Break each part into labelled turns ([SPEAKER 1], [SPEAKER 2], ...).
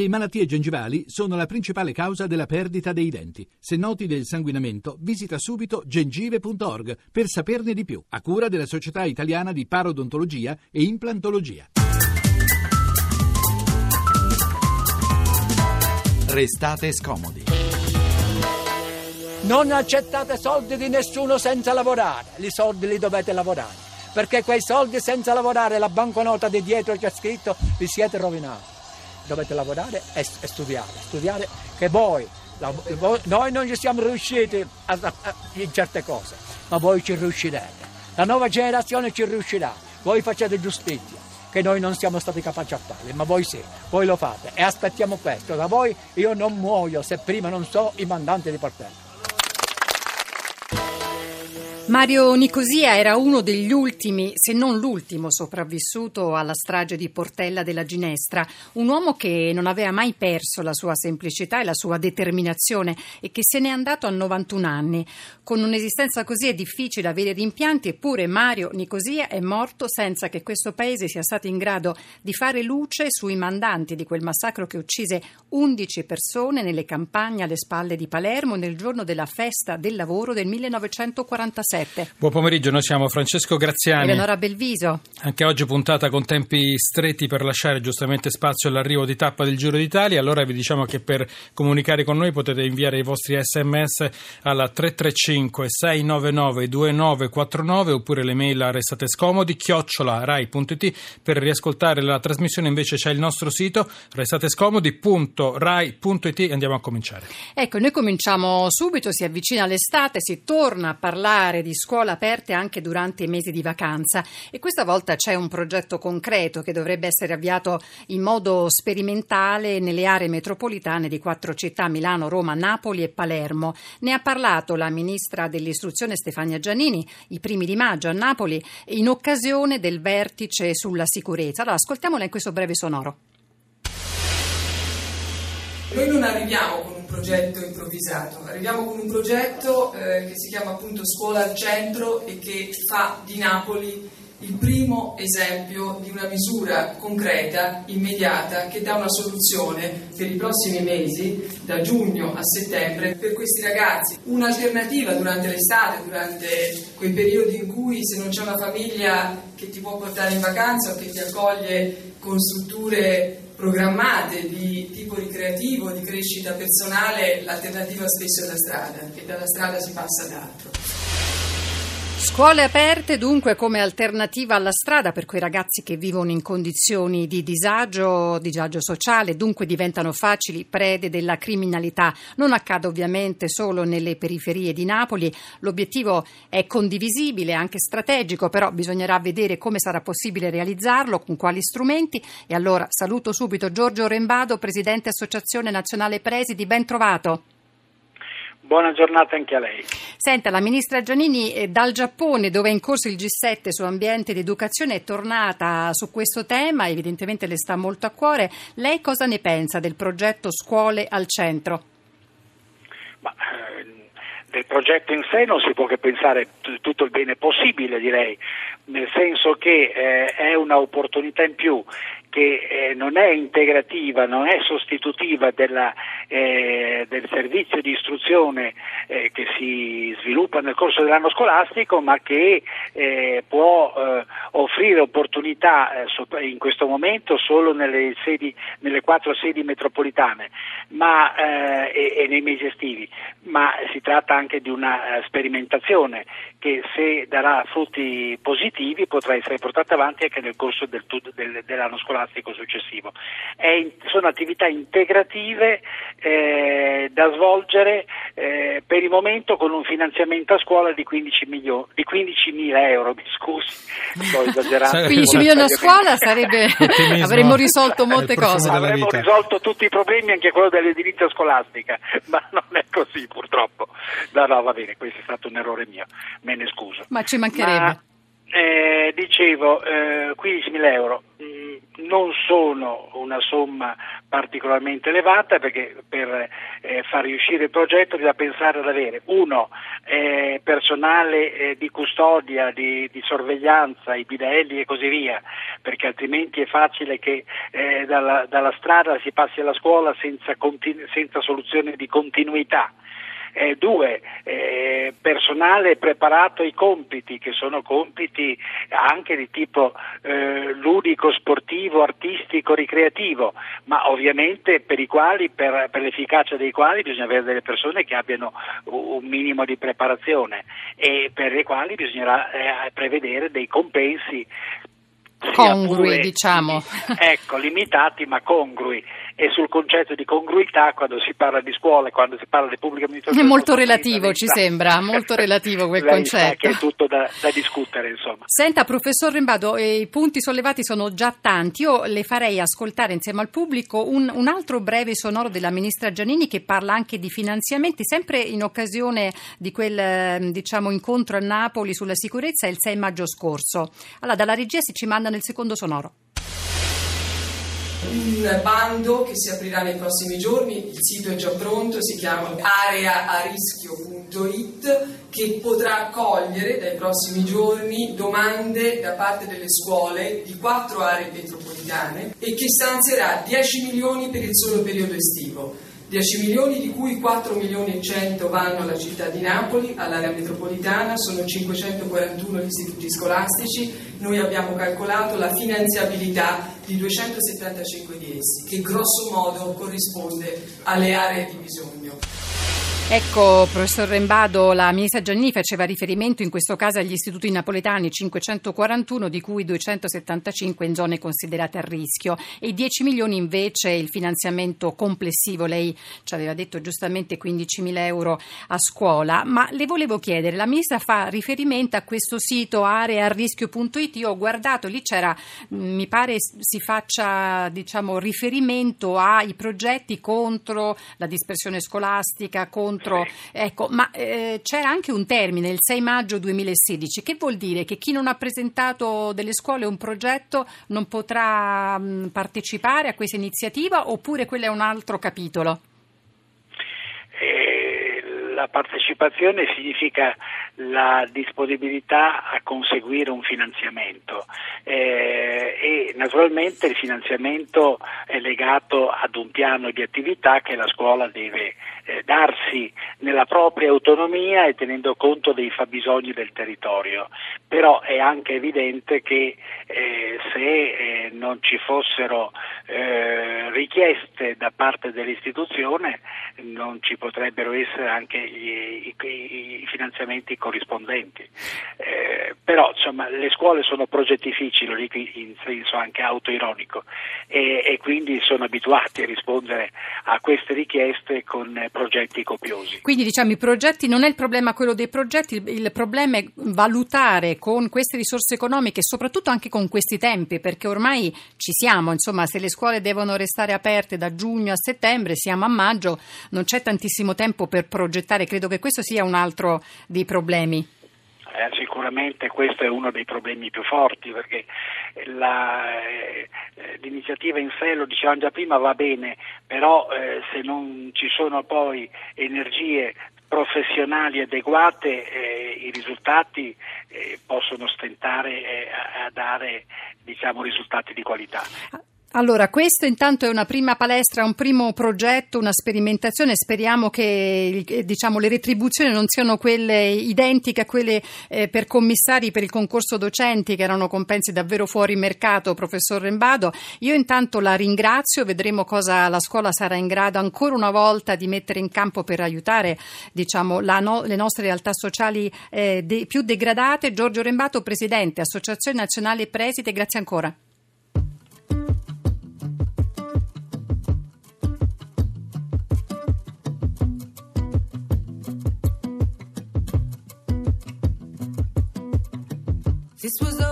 [SPEAKER 1] Le malattie gengivali sono la principale causa della perdita dei denti. Se noti del sanguinamento, visita subito gengive.org per saperne di più, a cura della Società Italiana di Parodontologia e Implantologia.
[SPEAKER 2] Restate scomodi.
[SPEAKER 3] Non accettate soldi di nessuno senza lavorare, i soldi li dovete lavorare, perché quei soldi senza lavorare, la banconota di dietro c'è scritto, vi siete rovinati dovete lavorare e, e studiare, studiare che voi, la, voi, noi non ci siamo riusciti a, a, a, in certe cose, ma voi ci riuscirete. La nuova generazione ci riuscirà, voi facete giustizia che noi non siamo stati capaci a fare, ma voi sì, voi lo fate e aspettiamo questo. Da voi io non muoio se prima non so i mandanti di partenza.
[SPEAKER 4] Mario Nicosia era uno degli ultimi, se non l'ultimo, sopravvissuto alla strage di Portella della Ginestra, un uomo che non aveva mai perso la sua semplicità e la sua determinazione e che se n'è andato a 91 anni. Con un'esistenza così è difficile avere rimpianti, eppure Mario Nicosia è morto senza che questo paese sia stato in grado di fare luce sui mandanti di quel massacro che uccise 11 persone nelle campagne alle spalle di Palermo nel giorno della festa del lavoro del 1946. 7.
[SPEAKER 5] Buon pomeriggio, noi siamo Francesco Graziani.
[SPEAKER 4] Eleonora Belviso.
[SPEAKER 5] Anche oggi puntata con tempi stretti per lasciare giustamente spazio all'arrivo di tappa del Giro d'Italia. Allora vi diciamo che per comunicare con noi potete inviare i vostri sms alla 335 699 2949 oppure le mail a restate scomodi chiocciola rai.it. Per riascoltare la trasmissione invece c'è il nostro sito restatescomodi.rai.it. Andiamo a cominciare.
[SPEAKER 4] Ecco, noi cominciamo subito, si avvicina l'estate, si torna a parlare di di scuola aperte anche durante i mesi di vacanza e questa volta c'è un progetto concreto che dovrebbe essere avviato in modo sperimentale nelle aree metropolitane di quattro città, Milano, Roma, Napoli e Palermo. Ne ha parlato la ministra dell'istruzione Stefania Giannini i primi di maggio a Napoli in occasione del vertice sulla sicurezza. Allora ascoltiamola in questo breve sonoro.
[SPEAKER 6] Noi non arriviamo con progetto improvvisato, arriviamo con un progetto eh, che si chiama appunto Scuola al Centro e che fa di Napoli il primo esempio di una misura concreta, immediata, che dà una soluzione per i prossimi mesi, da giugno a settembre, per questi ragazzi. Un'alternativa durante l'estate, durante quei periodi in cui se non c'è una famiglia che ti può portare in vacanza o che ti accoglie con strutture programmate di tipo ricreativo, di crescita personale, l'alternativa spesso è la strada e dalla strada si passa ad altro.
[SPEAKER 4] Scuole aperte dunque come alternativa alla strada per quei ragazzi che vivono in condizioni di disagio, disagio sociale, dunque diventano facili prede della criminalità. Non accade ovviamente solo nelle periferie di Napoli, l'obiettivo è condivisibile, anche strategico, però bisognerà vedere come sarà possibile realizzarlo, con quali strumenti. E allora saluto subito Giorgio Rembado, Presidente Associazione Nazionale Presidi, ben trovato.
[SPEAKER 7] Buona giornata anche a lei.
[SPEAKER 4] Senta, la ministra Giannini eh, dal Giappone, dove è in corso il G7 su ambiente ed educazione, è tornata su questo tema, evidentemente le sta molto a cuore. Lei cosa ne pensa del progetto Scuole al Centro?
[SPEAKER 7] Ma, eh, del progetto in sé non si può che pensare t- tutto il bene possibile, direi, nel senso che eh, è un'opportunità in più che eh, non è integrativa, non è sostitutiva della, eh, del servizio di istruzione eh, che si sviluppa nel corso dell'anno scolastico, ma che eh, può eh, offrire opportunità eh, in questo momento solo nelle, sedi, nelle quattro sedi metropolitane ma, e, e, nei mesi estivi, ma si tratta anche di una sperimentazione che se darà frutti positivi potrà essere portata avanti anche nel corso del, del, dell'anno scolastico successivo. In, sono attività integrative eh, da svolgere eh, per il momento con un finanziamento a scuola di 15 milioni, di 15.000 euro, mi scusi, sto esagerando.
[SPEAKER 4] 15 milioni a scuola sarebbe, avremmo risolto molte cose.
[SPEAKER 7] Avremmo risolto tutti i problemi, anche quello dell'edilizia scolastica, ma non è così purtroppo. No, no, va bene, questo è stato un errore mio, me ne scuso.
[SPEAKER 4] Ma ci mancherebbe. Ma
[SPEAKER 7] Eh, dicevo, eh, 15.000 euro mh, non sono una somma particolarmente elevata perché per eh, far riuscire il progetto bisogna pensare ad avere uno eh, personale eh, di custodia, di, di, sorveglianza, i bidelli e così via, perché altrimenti è facile che eh, dalla, dalla, strada si passi alla scuola senza, continu- senza soluzione di continuità eh, due, eh, personale preparato ai compiti, che sono compiti anche di tipo eh, ludico, sportivo, artistico, ricreativo, ma ovviamente per i quali, per, per, l'efficacia dei quali bisogna avere delle persone che abbiano un minimo di preparazione e per le quali bisognerà eh, prevedere dei compensi
[SPEAKER 4] congrui,
[SPEAKER 7] pure,
[SPEAKER 4] diciamo.
[SPEAKER 7] Ecco, limitati ma congrui e sul concetto di congruità quando si parla di scuola, quando si parla di pubblica amministrazione.
[SPEAKER 4] È molto relativo, ci sembra, molto relativo quel concetto.
[SPEAKER 7] Che è tutto da, da discutere, insomma.
[SPEAKER 4] Senta, professor Rimbado, i punti sollevati sono già tanti. Io le farei ascoltare insieme al pubblico un, un altro breve sonoro della ministra Giannini che parla anche di finanziamenti, sempre in occasione di quel diciamo, incontro a Napoli sulla sicurezza il 6 maggio scorso. Allora, dalla regia si ci mandano il secondo sonoro
[SPEAKER 6] un bando che si aprirà nei prossimi giorni, il sito è già pronto, si chiama areaarischio.it che potrà accogliere dai prossimi giorni domande da parte delle scuole di quattro aree metropolitane e che stanzierà 10 milioni per il solo periodo estivo. 10 milioni di cui 4 milioni e 100 vanno alla città di Napoli, all'area metropolitana, sono 541 gli istituti scolastici, noi abbiamo calcolato la finanziabilità di 275 di essi, che grosso modo corrisponde alle aree di bisogno.
[SPEAKER 4] Ecco, professor Rembado, la ministra Giannini faceva riferimento in questo caso agli istituti napoletani 541, di cui 275 in zone considerate a rischio e 10 milioni invece il finanziamento complessivo. Lei ci aveva detto giustamente 15 mila euro a scuola, ma le volevo chiedere, la ministra fa riferimento a questo sito arearischio.it, io ho guardato, lì c'era, mi pare si faccia diciamo, riferimento ai progetti contro la dispersione scolastica, contro contro. Ecco, ma eh, c'era anche un termine, il 6 maggio 2016, che vuol dire che chi non ha presentato delle scuole un progetto non potrà mh, partecipare a questa iniziativa oppure quello è un altro capitolo?
[SPEAKER 7] La partecipazione significa la disponibilità a conseguire un finanziamento eh, e naturalmente il finanziamento è legato ad un piano di attività che la scuola deve eh, darsi nella propria autonomia e tenendo conto dei fabbisogni del territorio. Però è anche evidente che eh, se eh, non ci fossero eh, richieste da parte dell'istituzione non ci potrebbero essere anche gli, i, i finanziamenti corrispondenti. Eh, però insomma, le scuole sono progettifici, lo dico in senso anche autoironico, e, e quindi sono abituati a rispondere a queste richieste con progetti copiosi.
[SPEAKER 4] Quindi diciamo i progetti non è il problema quello dei progetti, il, il problema è valutare con queste risorse economiche, soprattutto anche con questi tempi, perché ormai ci siamo, insomma se le scuole devono restare aperte da giugno a settembre, siamo a maggio, non c'è tantissimo tempo per progettare, credo che questo sia un altro dei problemi.
[SPEAKER 7] Eh, sicuramente questo è uno dei problemi più forti perché la, eh, l'iniziativa in sé, lo dicevamo già prima, va bene, però eh, se non ci sono poi energie professionali adeguate eh, i risultati eh, possono stentare eh, a, a, dare diciamo, risultati di qualità.
[SPEAKER 4] Allora, questo intanto è una prima palestra, un primo progetto, una sperimentazione. Speriamo che diciamo, le retribuzioni non siano quelle identiche a quelle eh, per commissari per il concorso docenti, che erano compensi davvero fuori mercato, professor Rembado. Io intanto la ringrazio, vedremo cosa la scuola sarà in grado ancora una volta di mettere in campo per aiutare diciamo, no, le nostre realtà sociali eh, de, più degradate. Giorgio Rembato, Presidente, Associazione Nazionale Preside, grazie ancora. Was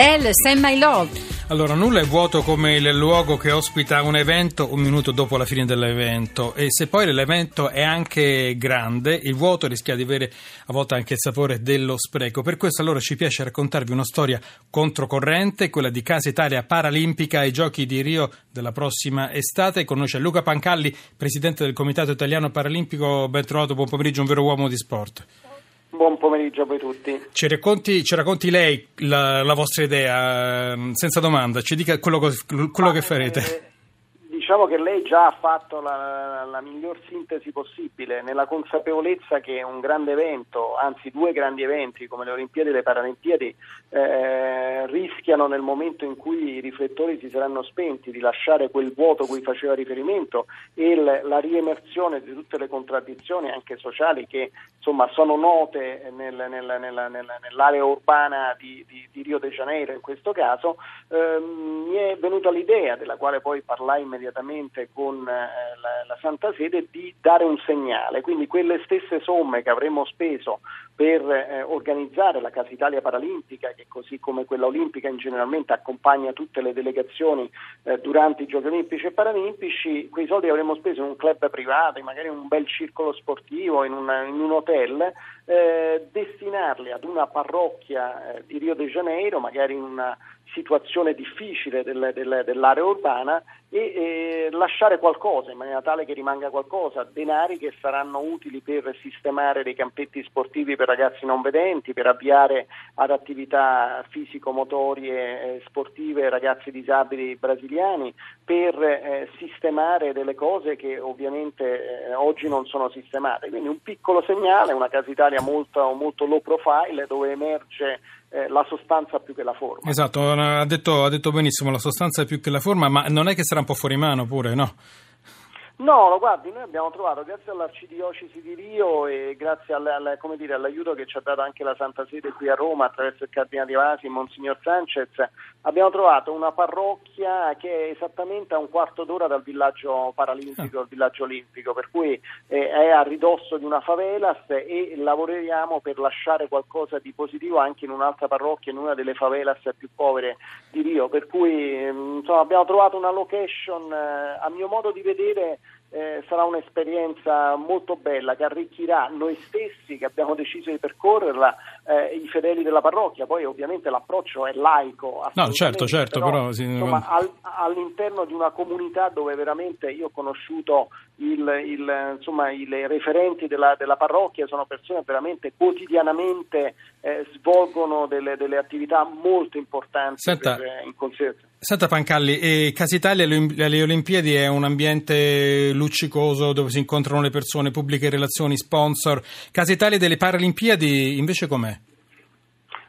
[SPEAKER 4] Adele, Send My Love.
[SPEAKER 5] Allora, nulla è vuoto come il luogo che ospita un evento un minuto dopo la fine dell'evento e se poi l'evento è anche grande, il vuoto rischia di avere a volte anche il sapore dello spreco. Per questo allora ci piace raccontarvi una storia controcorrente, quella di Casa Italia Paralimpica ai Giochi di Rio della prossima estate. Con noi c'è Luca Pancalli, presidente del Comitato Italiano Paralimpico. Ben trovato, buon pomeriggio, un vero uomo di sport.
[SPEAKER 8] Buon pomeriggio a voi tutti.
[SPEAKER 5] Ci racconti, ci racconti lei la, la vostra idea, ehm, senza domanda, ci dica quello, quello che farete.
[SPEAKER 8] Eh, diciamo che lei già ha fatto la, la miglior sintesi possibile, nella consapevolezza che un grande evento, anzi due grandi eventi come le Olimpiadi e le Paralimpiadi, eh, rischiano nel momento in cui i riflettori si saranno spenti di lasciare quel vuoto cui faceva riferimento e l- la riemersione di tutte le contraddizioni anche sociali che insomma sono note nel- nel- nella- nell'area urbana di, di- di Rio de Janeiro in questo caso, ehm, mi è venuta l'idea, della quale poi parlai immediatamente con eh, la, la Santa Sede, di dare un segnale, quindi quelle stesse somme che avremmo speso per eh, organizzare la Casa Italia Paralimpica, che così come quella olimpica in generalmente accompagna tutte le delegazioni eh, durante i Giochi Olimpici e Paralimpici, quei soldi avremmo speso in un club privato, magari in un bel circolo sportivo, in, una- in un hotel, eh, destinarli ad una parrocchia eh, di Rio de Janeiro, magari in una situazione difficile del- del- dell'area urbana e eh, lasciare qualcosa in maniera tale che rimanga qualcosa, denari che saranno utili per sistemare dei campetti sportivi per ragazzi non vedenti, per avviare ad attività fisico-motorie eh, sportive ragazzi disabili brasiliani, per eh, sistemare delle cose che ovviamente eh, oggi non sono sistemate. Quindi un piccolo segnale, una Casa Italia molto, molto low profile dove emerge eh, la sostanza più che la forma.
[SPEAKER 5] Esatto, ha detto, ha detto benissimo, la sostanza più che la forma, ma non è che sarà un po' fuori mano pure, no?
[SPEAKER 8] No, lo guardi, noi abbiamo trovato, grazie all'Arcidiocesi di Rio e grazie al- al- dire, all'aiuto che ci ha dato anche la Santa Sede qui a Roma attraverso il Cardinale Vasi, Monsignor Sanchez, abbiamo trovato una parrocchia che è esattamente a un quarto d'ora dal villaggio paralimpico, il villaggio olimpico, per cui eh, è a ridosso di una favelas e lavoriamo per lasciare qualcosa di positivo anche in un'altra parrocchia, in una delle favelas più povere di Rio, per cui ehm, insomma, abbiamo trovato una location, eh, a mio modo di vedere, eh, sarà un'esperienza molto bella che arricchirà noi stessi che abbiamo deciso di percorrerla, eh, i fedeli della parrocchia, poi ovviamente l'approccio è laico.
[SPEAKER 5] No, certo, certo, però sì,
[SPEAKER 8] insomma, al- all'interno di una comunità dove veramente io ho conosciuto il- il- insomma, i referenti della, della parrocchia, sono persone che veramente quotidianamente eh, svolgono delle, delle attività molto importanti
[SPEAKER 5] Senta-
[SPEAKER 8] per, eh, in considerazione.
[SPEAKER 5] Senta Pancalli, e Casa Italia alle Olim- alle Olimpiadi è un ambiente luccicoso dove si incontrano le persone, pubbliche relazioni, sponsor. Casa Italia delle Paralimpiadi invece com'è?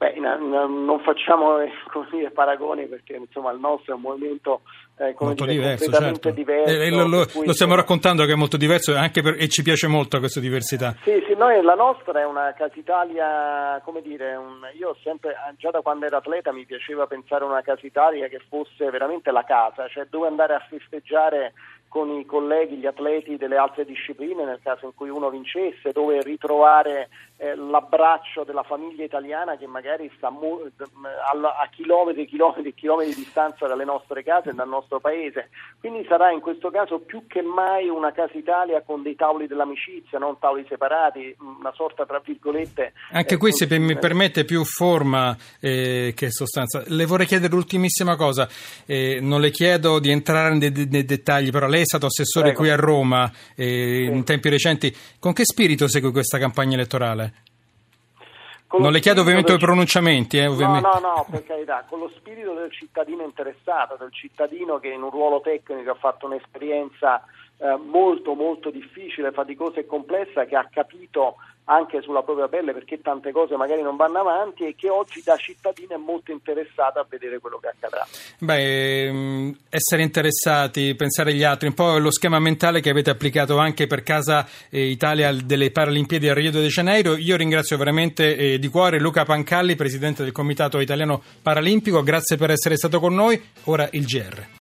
[SPEAKER 8] Beh, non facciamo eh, dire, paragoni perché insomma il nostro è un movimento eh,
[SPEAKER 5] molto
[SPEAKER 8] dire,
[SPEAKER 5] diverso,
[SPEAKER 8] completamente
[SPEAKER 5] certo.
[SPEAKER 8] diverso.
[SPEAKER 5] E- e lo, lo-
[SPEAKER 8] per cui,
[SPEAKER 5] lo stiamo raccontando che è molto diverso anche per- e ci piace molto questa diversità.
[SPEAKER 8] Sì, sì, noi la nostra è una Casa Italia, come dire, un- io sempre, già da quando ero atleta mi piaceva pensare a una Casa Italia che fosse veramente la casa, cioè dove andare a festeggiare con i colleghi, gli atleti delle altre discipline nel caso in cui uno vincesse, dove ritrovare eh, l'abbraccio della famiglia italiana che magari sta mo- a, a chilometri e chilometri e chilometri di distanza dalle nostre case e dal nostro paese. Quindi sarà in questo caso più che mai una Casa Italia con dei tavoli dell'amicizia, non tavoli separati, una sorta tra virgolette.
[SPEAKER 5] Anche
[SPEAKER 8] eh,
[SPEAKER 5] qui, se mi permette, più forma eh, che sostanza. Le vorrei chiedere l'ultimissima cosa. Eh, non le chiedo di entrare nei, nei dettagli, però lei è stato assessore
[SPEAKER 8] Prego.
[SPEAKER 5] qui a Roma eh, in
[SPEAKER 8] Sì.
[SPEAKER 5] tempi recenti. Con che spirito segue questa campagna elettorale? Non le chiedo ovviamente i pronunciamenti, eh, ovviamente.
[SPEAKER 8] No, no, no, per carità, con lo spirito del cittadino interessato, del cittadino che in un ruolo tecnico ha fatto un'esperienza eh, molto molto difficile, faticosa e complessa, che ha capito anche sulla propria pelle perché tante cose magari non vanno avanti e che oggi da cittadino è molto interessato a vedere quello che accadrà.
[SPEAKER 5] Beh, ehm, essere interessati, pensare agli altri, un po' lo schema mentale che avete applicato anche per Casa eh, Italia delle Paralimpiadi a Rio de Janeiro. Io ringrazio veramente eh, di cuore Luca Pancalli, presidente del Comitato Italiano Paralimpico, grazie per essere stato con noi. Ora il GR.